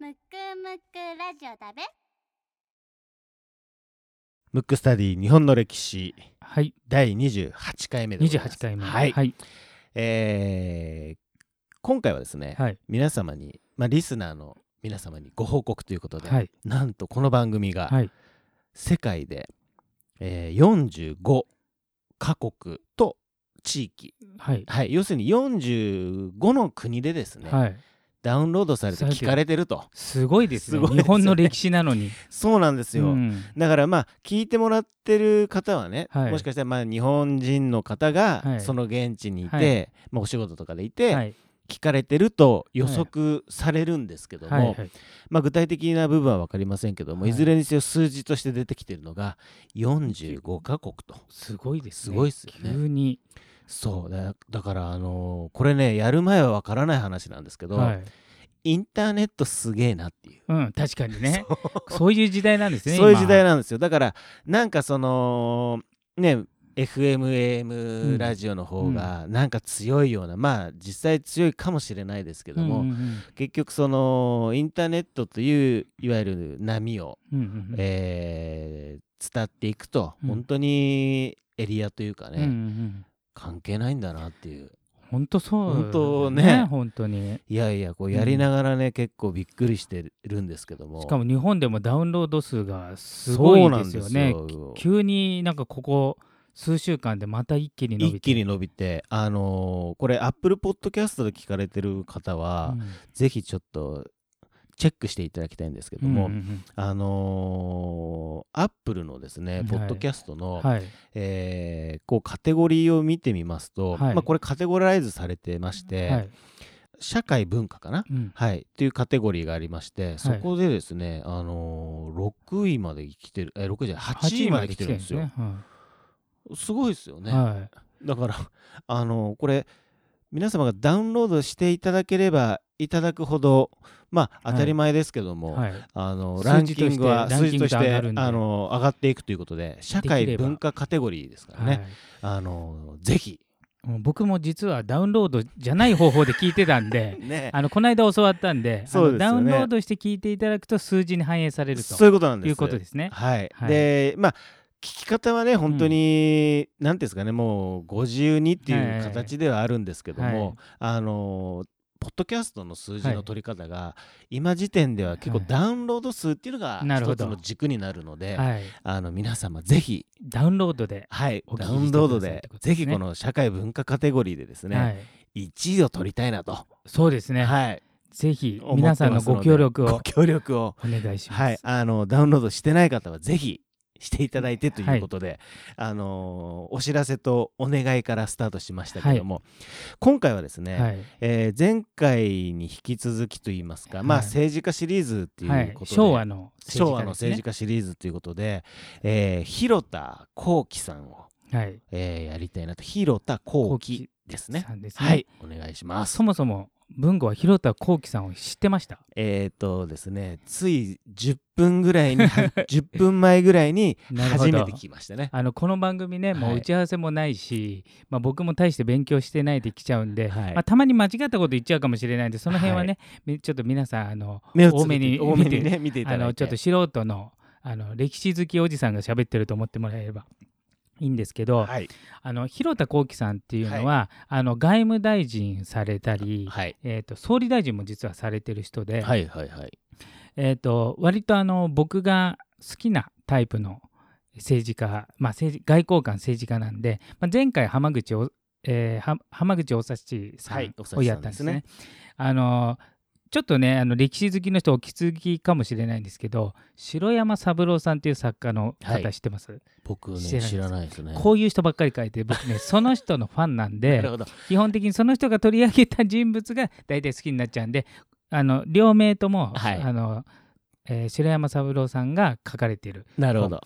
むくむくラジオだべ。ムックスタディ日本の歴史。はい、第28回目でございます。28回目。はい、はい、えー今回はですね、はい、皆様に、まあ、リスナーの皆様にご報告ということで、はい。なんとこの番組がはい、世界で、えー45カ国と地域、はい、はい、要するに45の国でですね、はい。ダウンロードされて聞かれてると。すごいですね。ね。日本の歴史なのに。そうなんですよ、うん。だからまあ聞いてもらってる方はね、はい。もしかしたらまあ日本人の方がはい。その現地にいて、はい。まあ、お仕事とかでいて、はい、聞かれてると予測されるんですけども。まあ、具体的な部分は分かりませんけども、はい。い、ずれにせよ数字として出てきてるのが45カ国と。すごいですね。すごいっすよね。急に。そうだだからあのーこれねやる前は分からない話なんですけど、はい。インターネットすげえなっていう。うん、確かにね。そういう時代なんですね。そういう時代な。なんですよだからなんかそのね FMAM ラジオの方がなんか強いような、まあ実際強いかもしれないですけども、うんうん結局そのインターネットといういわゆる波を、うんうんうんえー伝っていくと、うん本当にエリアというかね、うんうんうん関係ないんだなっていう。本当そう、本当ね。本当に。いやいやこうやりながらね、結構びっくりしてるんですけども。しかも日本でもダウンロード数がすごいですよね。急になんかここ数週間でまた一気に伸びて。一気に伸びて。あのーこれ Apple Podcast で聞かれてる方は、うん。ぜひちょっとチェックしていただきたいんですけども、うんうんあのー、Apple のですね、はい。ポッドキャストの、うんはい。えーこうカテゴリーを見てみますと、はい。まあ、これカテゴライズされてまして、はい。社会文化かな、うん。はい、っていうカテゴリーがありまして、そこでですね、あのー6位まで来てる、えー、6位じゃない、8位まで来てるんですよ。ね。すごいですよね。はい。だから、あのーこれ、皆様がダウンロードしていただければいただくほど、まあ、当たり前ですけども、はい。あの数ランキングは数字としてあの上がっていくということで社会文化カテゴリーですからね、はい。あのぜひ。僕も実はダウンロードじゃない方法で聞いてたんで ね。あのこの間教わったんでね。ダウンロードして聞いていただくと数字に反映されるそうということなんです。いうことですね。はい、はい。でまあ聞き方はね本当に、なんていうんですかねもうご自由にっていう形ではあるんですけども、はい。あのポッドキャストの数字はい。の取り方が、今時点では結構はいダウンロード数っていうのがなるほど。一つの軸になるので、はい、あの皆様ぜひダウンロードで、はいダウンロードでぜひこの社会文化カテゴリーでですね、はい、1位を取りたいなと、そうですね、はい、ぜひ皆さんのご協力をご協力を、お願いします。はい、あのダウンロードしてない方はぜひしていただいてということで、あのーお知らせとお願いからスタートしましたけども、今回はですね、はい。えー前回に引き続きといいますか、まあはい政治家シリーズってはいいうことで、昭和の昭和の政政治家シリーズということで、えー広田幸喜さんを、治家ですね。えーやりたいなと。広田幸幸喜喜ですね。ですね。はい。お願いします。そもそも文吾は広田幸喜さんを知ってました？えっ、とですねつい10分ぐらいに10 分前ぐらいに初めて聞きましたね。あのこの番組ね、もうはい打ち合わせもないし、まあ、僕も大して勉強してないで来ちゃうんで、はい。まあ、たまに間違ったこと言っちゃうかもしれないんでその辺はね、みちょっと皆さんあの多めに 多めにね見ていただいて。あのちょっと素人のあの歴史好きおじさんが喋ってると思ってもらえればいいんですけど、はい。あの広田幸喜さんっていうのは、あの外務大臣されたり、はい。えー、と総理大臣も実はされてる人で、はいはいはい。えー、と割とあの僕が好きなタイプの政治家、まあ、政治外交官政治家なんで、まあ、前回浜口お、えーは浜口大崎さんをやったんですね。ですあのちょっとねあの歴史好きの人お気づきかもしれないんですけど城山三郎さんっていう作家のはい。方知ってます、僕ね知らないです知らないですね。こういう人ばっかり書いて僕ね その人のファンなんで基本的にその人が取り上げた人物が大体好きになっちゃうんであの両名とも、はい。あのえー城山三郎さんが書かれている、なるほど。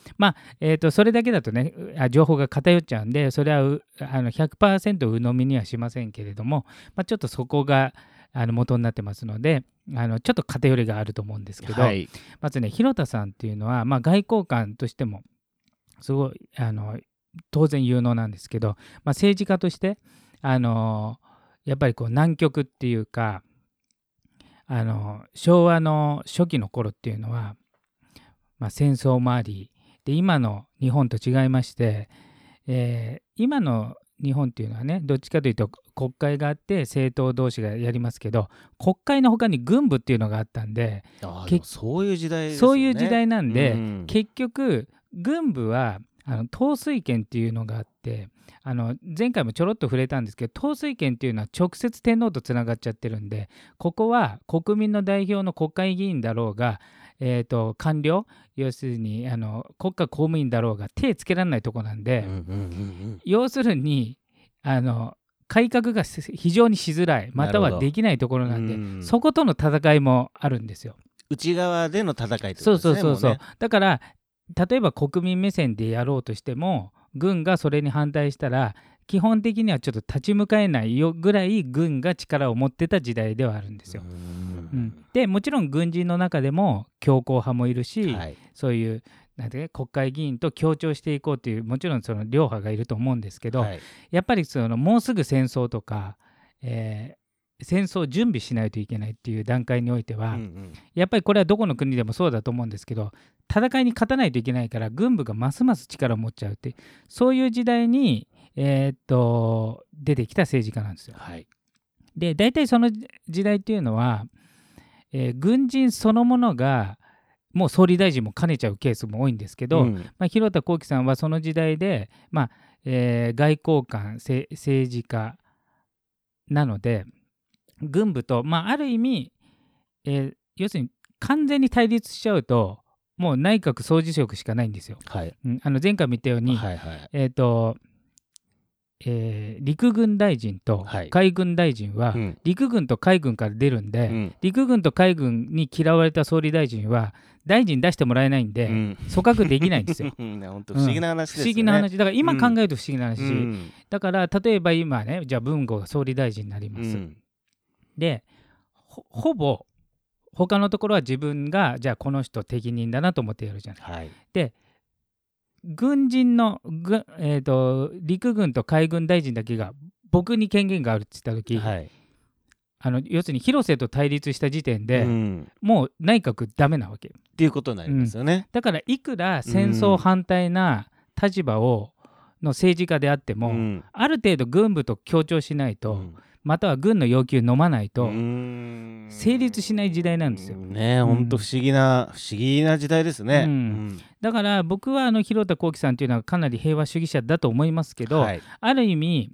えー、とそれだけだとね情報が偏っちゃうんでそれはうあの100%鵜呑みにはしませんけれども、まあ、ちょっとそこがあの元になってますのであのちょっと偏りがあると思うんですけど、はい。まずね広田さんっていうのは、まあ、外交官としてもすごいあの当然有能なんですけど、まあ、政治家としてあのやっぱりこう南極っていうかあの昭和の初期の頃っていうのは、まあ、戦争もありで今の日本と違いまして、えー今の日本っていうのはねどっちかというと国会があって政党同士がやりますけど国会の他に軍部っていうのがあったんでそういう時代ですよね。そういう時代なんで、うん。結局軍部はあの統帥権っていうのがあってあの前回もちょろっと触れたんですけど統帥権っていうのは直接天皇とつながっちゃってるんでここは国民の代表の国会議員だろうが、えー、と官僚？要するにあの国家公務員だろうが手つけられないとこなんで、うんうんうん要するにあの改革が非常にしづらいまたはできないところなんでうん。そことの戦いもあるんですよ。内側での戦いってこそうとですねそうそうそう、もね。だから例えば国民目線でやろうとしても軍がそれに反対したら基本的にはちょっと立ち向かえないよぐらい軍が力を持ってた時代ではあるんですよ。ううん。ん、でもちろん軍人の中でも強硬派もいるし、はい。そういうなんて国会議員と協調していこうというもちろんその両派がいると思うんですけど、はい。やっぱりそのもうすぐ戦争とか、えー戦争を準備しないといけないっていう段階においては、うんうん。やっぱりこれはどこの国でもそうだと思うんですけど戦いに勝たないといけないから軍部がますます力を持っちゃうってそういう時代に、えーっと出てきた政治家なんですよ。はい。で大体その時代っていうのは、えー軍人そのものがもう総理大臣も兼ねちゃうケースも多いんですけど、うん。まあ、広田幸喜さんはその時代で、まあえー外交官せ政治家なので軍部と、まあ、ある意味、えー要するに完全に対立しちゃうともう内閣総辞職しかないんですよ。はい。うん。あの前回も言ったように、はいはい。えーとえー陸軍大臣とはい。海軍大臣は、うん。陸軍と海軍から出るんで、うん。陸軍と海軍に嫌われた総理大臣は大臣出してもらえないんで、うん。組閣できないんですよ。不思議な話ですよね。不思議な話。だから今考えると不思議な話、うん。だから例えば今ねじゃあ文吾が総理大臣になります、うん。でほほぼ他のところは自分がじゃあこの人適任だなと思ってやるじゃない。はい軍人のぐ、えー、と陸軍と海軍大臣だけが僕に権限があるって言った時、はい。あの要するに広瀬と対立した時点で、うん。もう内閣ダメなわけ。っていうことになりますよね。だからいくら戦争反対な立場をの政治家であっても、うん。ある程度軍部と協調しないと、うんまたは軍の要求飲まないと、うん。成立しない時代なんですよ。ね本当不思議な不思議な時代ですね。うん。だから僕はあの広田幸喜さんというのはかなり平和主義者だと思いますけど、はい。ある意味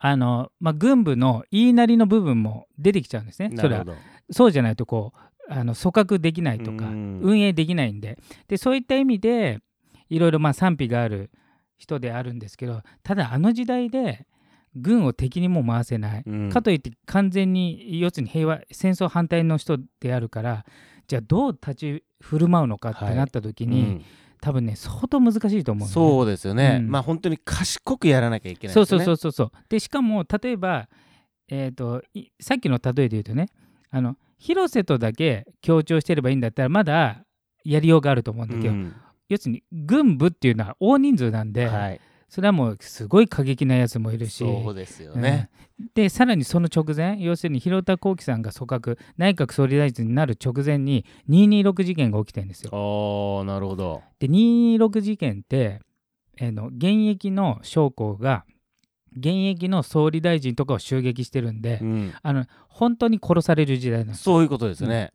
あの、まあ、軍部の言いなりの部分も出てきちゃうんですね。それは。そうじゃないとこうあの組閣できないとか、うん。運営できないんで。でそういった意味でいろいろまあ賛否がある人であるんですけどただあの時代で軍を敵にも回せない、うん。かといって完全に要するに平和戦争反対の人であるからじゃあどう立ち振る舞うのかってなった時に、うん。多分ね相当難しいと思うのね、そうですよね。うん。まあ本当に賢くやらなきゃいけないそうですよね。そうそうそうそう。でしかも例えば、えー、といさっきの例えで言うとねあの広瀬とだけ強調してればいいんだったらまだやりようがあると思うんだけど、うん。要するに軍部っていうのは大人数なんで、はいそれはもうすごい過激なやつもいるし。そうですよね。うん。でさらにその直前要するに広田幸喜さんが組閣内閣総理大臣になる直前に226事件が起きてるんですよ。ああなるほど。で226事件って、えーの現役の将校が現役の総理大臣とかを襲撃してるんで、うん。あの本当に殺される時代なんですそういうことですね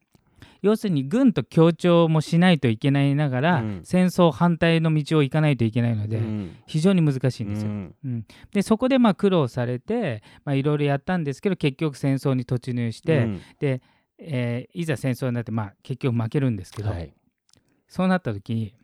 要するに軍と協調もしないといけないながら、うん。戦争反対の道を行かないといけないので、うん。非常に難しいんですよ。うん。うん。でそこでまあ苦労されてまあいろいろやったんですけど結局戦争に突入して、うん。で、えーいざ戦争になってまあ結局負けるんですけど、はい。そうなった時に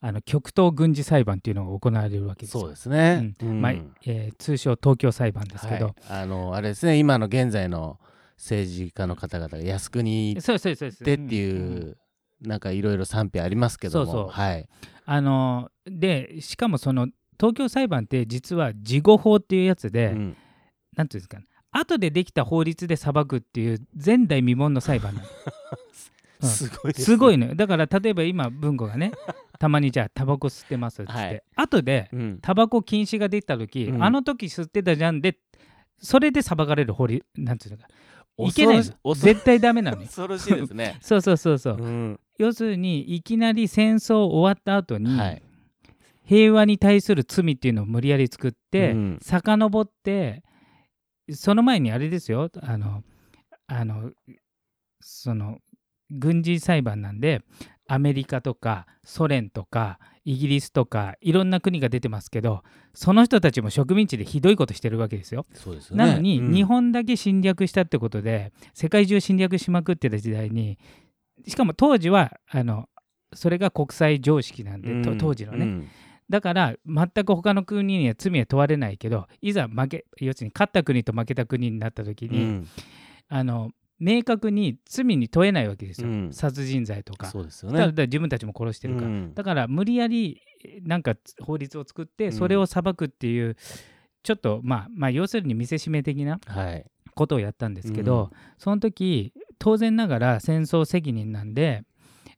あの極東軍事裁判っていうのが行われるわけですよ。そうですね。うん。まあえー通称東京裁判ですけど、はい。あのあれですね今の現在の政治家の方々が靖国行ってっていう、んん。なんかいろいろ賛否ありますけども。そうそう。はい。あのでしかもその東京裁判って実は事後法っていうやつで、うん。なんていうんですかね。後でできた法律で裁くっていう前代未聞の裁判なの うん。すごいですね。すごいのよ。だから例えば今文庫がね たまにじゃあタバコ吸ってますっつって、はい。後でうん。タバコ禁止が出た時、うん。あの時吸ってたじゃんでそれで裁かれる法律なんていうのかいけない。絶対ダメなのよ。恐ろしいですね。そうそうそうそう、うん。要するにいきなり戦争終わった後に、はい。平和に対する罪っていうのを無理やり作って、うん。遡ってその前にあれですよ。あのあのその軍事裁判なんでアメリカとかソ連とかイギリスとかいろんな国が出てますけどその人たちも植民地でひどいことしてるわけですよ。そうですよね。なのに、うん。日本だけ侵略したってことで世界中侵略しまくってた時代にしかも当時はあのそれが国際常識なんで、とうん。当時のね、うん。だから全く他の国には罪は問われないけどいざ負け要するに勝った国と負けた国になった時に、うん。あの明確に罪に問えないわけですよ、うん。殺人罪とか。そうですよね。だから自分たちも殺してるから、うん。だから無理やりなんか法律を作ってうん。それを裁くっていう、ちょっとまあまあ要するに見せしめ的なはい。ことをやったんですけど、その時当然ながら戦争責任なんで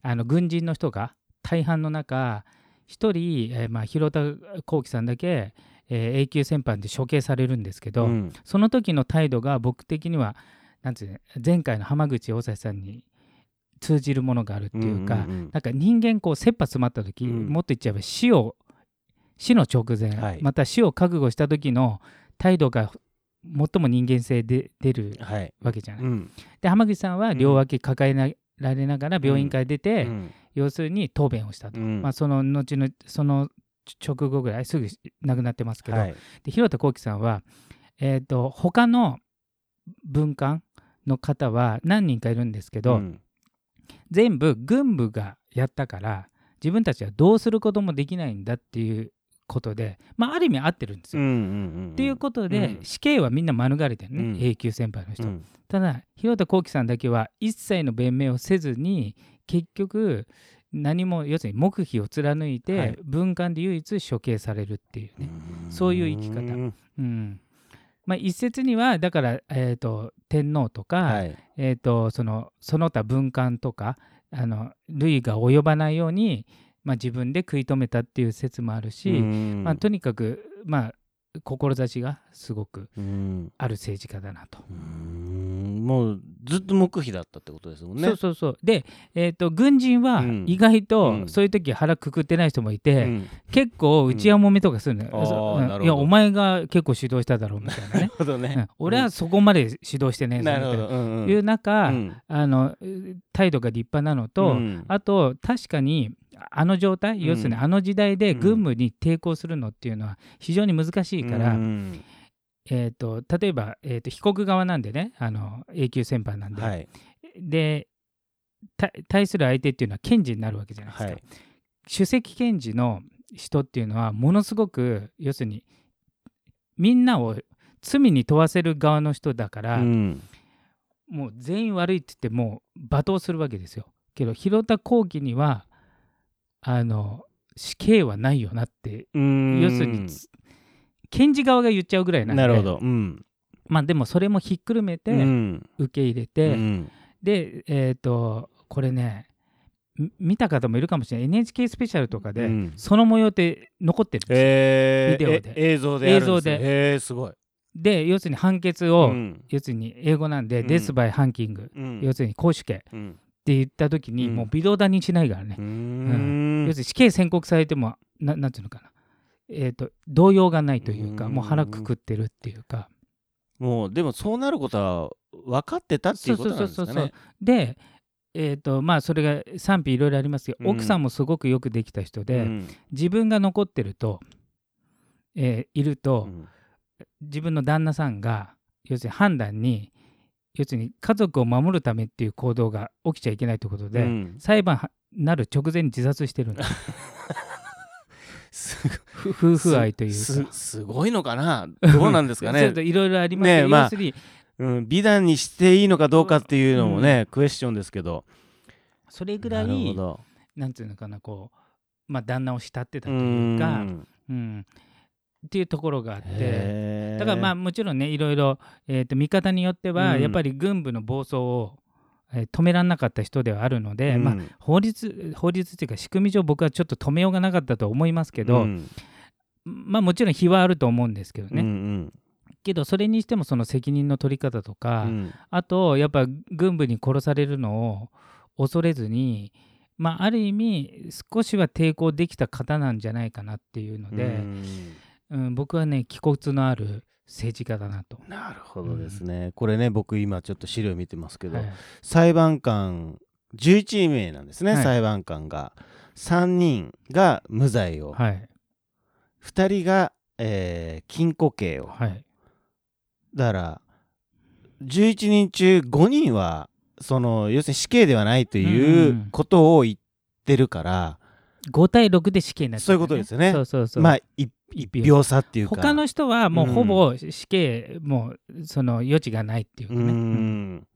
あの軍人の人が大半の中一人、えーまあ、広田幸喜さんだけ、えー永久戦犯で処刑されるんですけど、うん。その時の態度が僕的にはなんていうの前回の浜口大崎さんに通じるものがあるっていうか、んんん。なんか人間こう切羽詰まった時、うん。もっと言っちゃえば死を死の直前、はい。また死を覚悟した時の態度が最も人間性で出るはい。わけじゃない。うん。で浜口さんは両脇抱えなられながら病院から出て、うん。要するに答弁をしたと、うん。まあ、その後のその直後ぐらいすぐ亡くなってますけど、はい。で広田幸喜さんは、えー、と他の文官の方は何人かいるんですけど、うん。全部軍部がやったから自分たちはどうすることもできないんだっていうことで、まあ、ある意味合ってるんですよ。っていうことで、うん。死刑はみんな免れてるね、うん。永久戦犯の人。うん。ただ広田幸喜さんだけは一切の弁明をせずに結局何も要するに黙秘を貫いて、はい。文官で唯一処刑されるっていうね。そういう生き方。んうんまあ、一説にはだから、えー、と天皇とか、はい。えー、とそのその他文官とかあの類が及ばないように、まあ、自分で食い止めたっていう説もあるし、うん。まあ、とにかく、まあ、志がすごくうん。ある政治家だなと。うんもうずっと黙秘だったってことですもんね。そうそうそう。で、えー、と軍人はうん。意外うとん。そういう時腹くくってない人もいて、うん。結構内輪もめとかするのよ、うん。そううん。あーなるほど。いやお前が結構指導しただろうみたいななるね、ほどね。うん。俺はそこまで指導してねえぞみ。たいいう中、うん。あの態度が立派なのと、うん。あと確かにあの状態、ん。要するにあの時代でうん。軍務に抵抗するのっていうのは非常に難しいから、うんえー、と例えば、えー、と被告側なんでねあの永久戦犯なんで、はい。でた対する相手っていうのは検事になるわけじゃないですか、はい。首席検事の人っていうのはものすごく要するにみんなを罪に問わせる側の人だから、うん。もう全員悪いって言ってもう罵倒するわけですよ。けど広田幸喜にはあの死刑はないよなってうん。要するにつ検事側が言っちゃうぐらいなんで。なるほど。うん。まあでもそれもひっくるめてうん。受け入れて、うん。でえっ、とこれねみ見た方もいるかもしれない。NHK スペシャルとかで、うん。その模様って残ってるんですよ。えー。ビデオで。え映像で映像へーすごい。で要するに判決を、うん。要するに英語なんで、うん。デスバイハンキング、うん。要するに公主刑ってうん言った時に、うん。もう微動だにしないからね。う、ん。要するに死刑宣告されてもななんていうのかなえー、と動揺がないというか、うん。もう腹くくってるっていうか。もうでもそうなることは分かってたっていうことなんですかそうそうそうね。でえーとまあ、それが賛否いろいろありますけど、うん。奥さんもすごくよくできた人で、うん。自分が残ってると、えーいると、うん。自分の旦那さんが要するに判断に要するに家族を守るためっていう行動が起きちゃいけないということで、うん。裁判はなる直前に自殺してるんです 夫婦愛というか。すすごいのかな？どうなんですかね？といろいろありますね。まあうん、美談にしていいのかどうかっていうのもね、クエスチョンですけど。それぐらいど。なんていうのかなこう、まあ、旦那を慕ってたうというか、ん。うん、っていうところがあって。だからまあもちろんねいろいろ、えー、と見方によっては、うん。やっぱり軍部の暴走を、えー止められなかった人ではあるので、うん。まあ、法律法律っていうか仕組み上僕はちょっと止めようがなかったと思いますけど、うん。まあもちろん非はあると思うんですけどね、うんけどそれにしてもその責任の取り方とうか、ん。あとやっぱ軍部に殺されるのを恐れずに、まあ、ある意味少しは抵抗できた方なんじゃないかなっていうので、うん。うん僕はね気骨のある政治家だなと。なるほどですね、これね僕今ちょっと資料見てますけど、はい。裁判官11名なんですね、はい。裁判官が。3人が無罪を、はい。2人が、えー禁錮刑を。はい。だから11人中5人はその要するに死刑ではないとうんいううん。ことを言ってるから、5対6で死刑になってそういうことですよね。そうそうそう。まあ一一一票差っていうか。他の人はもううん。ほぼ死刑、もうその余地がないっていうかうね。ん。だか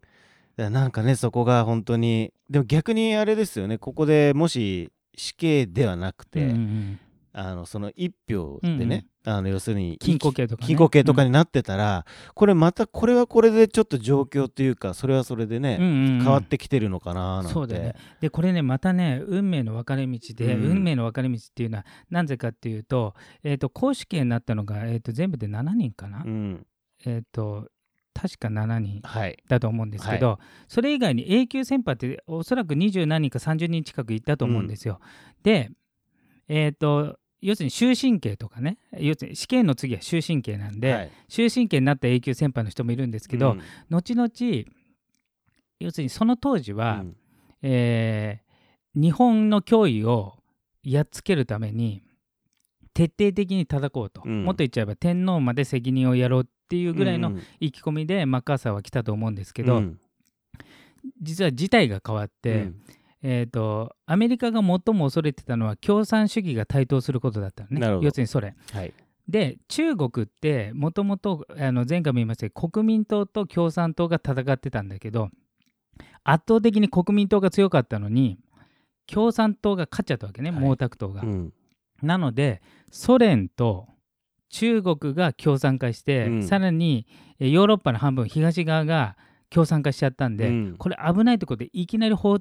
らなんかねそこが本当に。でも逆にあれですよね。ここでもし死刑ではなくて、うんうんうんあのその一票でね、あの要するに禁錮刑とかね。禁錮刑とかになってたら、これまたこれはこれでちょっと状況というかそれはそれでね、うんうんうん。変わってきてるのかななんて。そうだよね。でこれねまたね運命の分かれ道で、うん。運命の分かれ道っていうのはなぜかっていうと,、えー、と公死刑になったのが、えー、と全部で7人かな、うん。えっ、と確か7人はい。だと思うんですけど、それ以外に永久戦犯っておそらく20何人か30人近くいたと思うんですよ。でえっ、と要するに終身刑とかね要するに死刑の次は終身刑なんで、はい。終身刑になった永久戦犯の人もいるんですけど、うん。後々要するにその当時は、うん。えー日本の脅威をやっつけるために徹底的に叩こうと、うん。もっと言っちゃえば天皇まで責任をやろうっていうぐらいのうん。意気込みでマッカーサーは来たと思うんですけど、うん。実は事態が変わって、うんえー、とアメリカが最も恐れてたのは共産主義が台頭することだったのね。要するにソ連。はい。で中国ってもともとあの前回も言いましたけど国民党と共産党が戦ってたんだけど圧倒的に国民党が強かったのに共産党が勝っちゃったわけね、はい。毛沢東が。うん。なのでソ連と中国が共産化して、うん。さらにえヨーロッパの半分東側が共産化しちゃったんで、うん。これ危ないところでいきなり方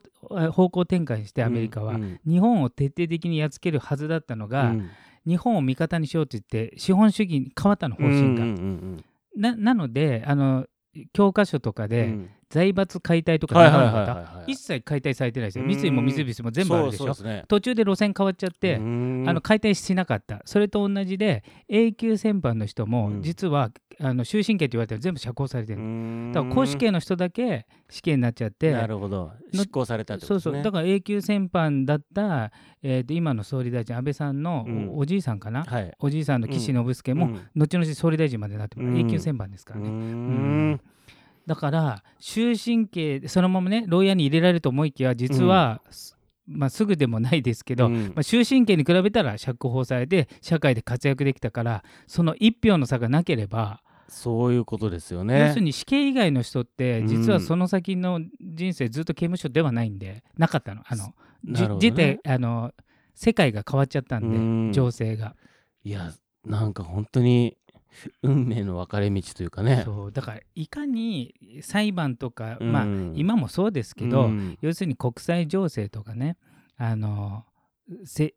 方向転換してアメリカは、うん。日本を徹底的にやっつけるはずだったのが、うん。日本を味方にしようって言って資本主義に変わったの方針が。ななのであの教科書とかで、ん財閥解体とか一切解体されてないですよ。うん。三井も三菱も全部あるでしょ。ね。途中で路線変わっちゃって、うん。あの解体しなかった。それと同じで永久戦犯の人も、うん。実はあの終身刑って言われてる全部釈放されてる。うん。だから公死刑の人だけ死刑になっちゃってなるほど。執行されたね。そうそう。だから永久戦犯だった、えーと今の総理大臣安倍さんのうん。お,、じいさんかな、はい。おじいさんの岸信介も、うん。後々総理大臣までなって永久戦犯ですからね。ううん。んだから終身刑そのままね牢屋に入れられると思いきや実は、すまあ、すぐでもないですけど、うん。まあ、終身刑に比べたら釈放されて社会で活躍できたからその一票の差がなければ、そういうことですよ要ねするに死刑以外の人ってうん。実はその先の人生ずっと刑務所ではないんでなかったの。あの、ね。自体あの世界が変わっちゃったんで、うん。情勢が。いやなんか本当に運命の分かれ道というかね。そう。だからいかに裁判とか、うん。まあ今もそうですけど、うん。要するに国際情勢とかねあのせ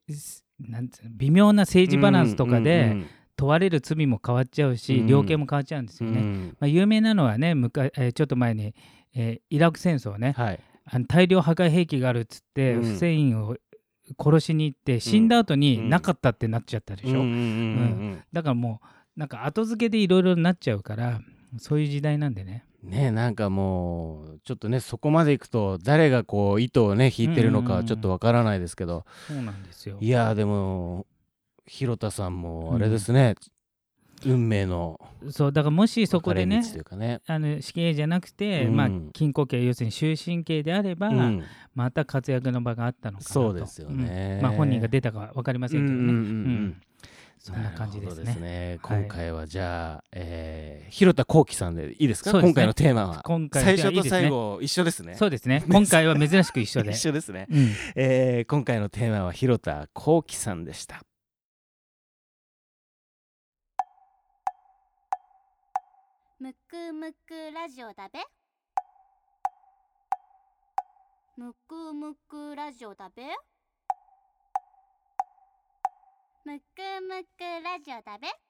なんつうの微妙な政治バランスとかで問われる罪も変わっちゃうし、うん。量刑も変わっちゃうんですうんよね。うん。まあ、有名なのはねむか、えーちょっと前に、えーイラク戦争ね。はい。あの大量破壊兵器があるっつって、うん。フセインを殺しに行って死んだ後にうん。なかったってなっちゃったでしょ、うだからもうなんか後付けでいろいろなっちゃうからそういう時代なんでね。うんねなんかもうちょっとねそこまでいくと誰がこう糸をね引いてるのかはちょっとわからないですけど、そうなんですよ。いやーでも広田さんもあれですね、運命のそうだからもしそこでねね。あの死刑じゃなくて、うん。まあ、禁錮刑要するに終身刑であれば、うん。また活躍の場があったのかなと。そうですよね。うん。まあ、本人が出たかは分かりませんけどね、うんうんうんうん。うんそんな感じですね。なるほどね。はい。今回はじゃあ、えー広田幸喜さんでいいですか？ね。今回のテーマは。今回最初と最後一緒ですね。そうですね。今回は珍しく一緒で。一緒ですね、うん。えー今回のテーマは広田幸喜さんでした。むくむくラジオだべ。むくむくラジオだべむくむくラジオだべ。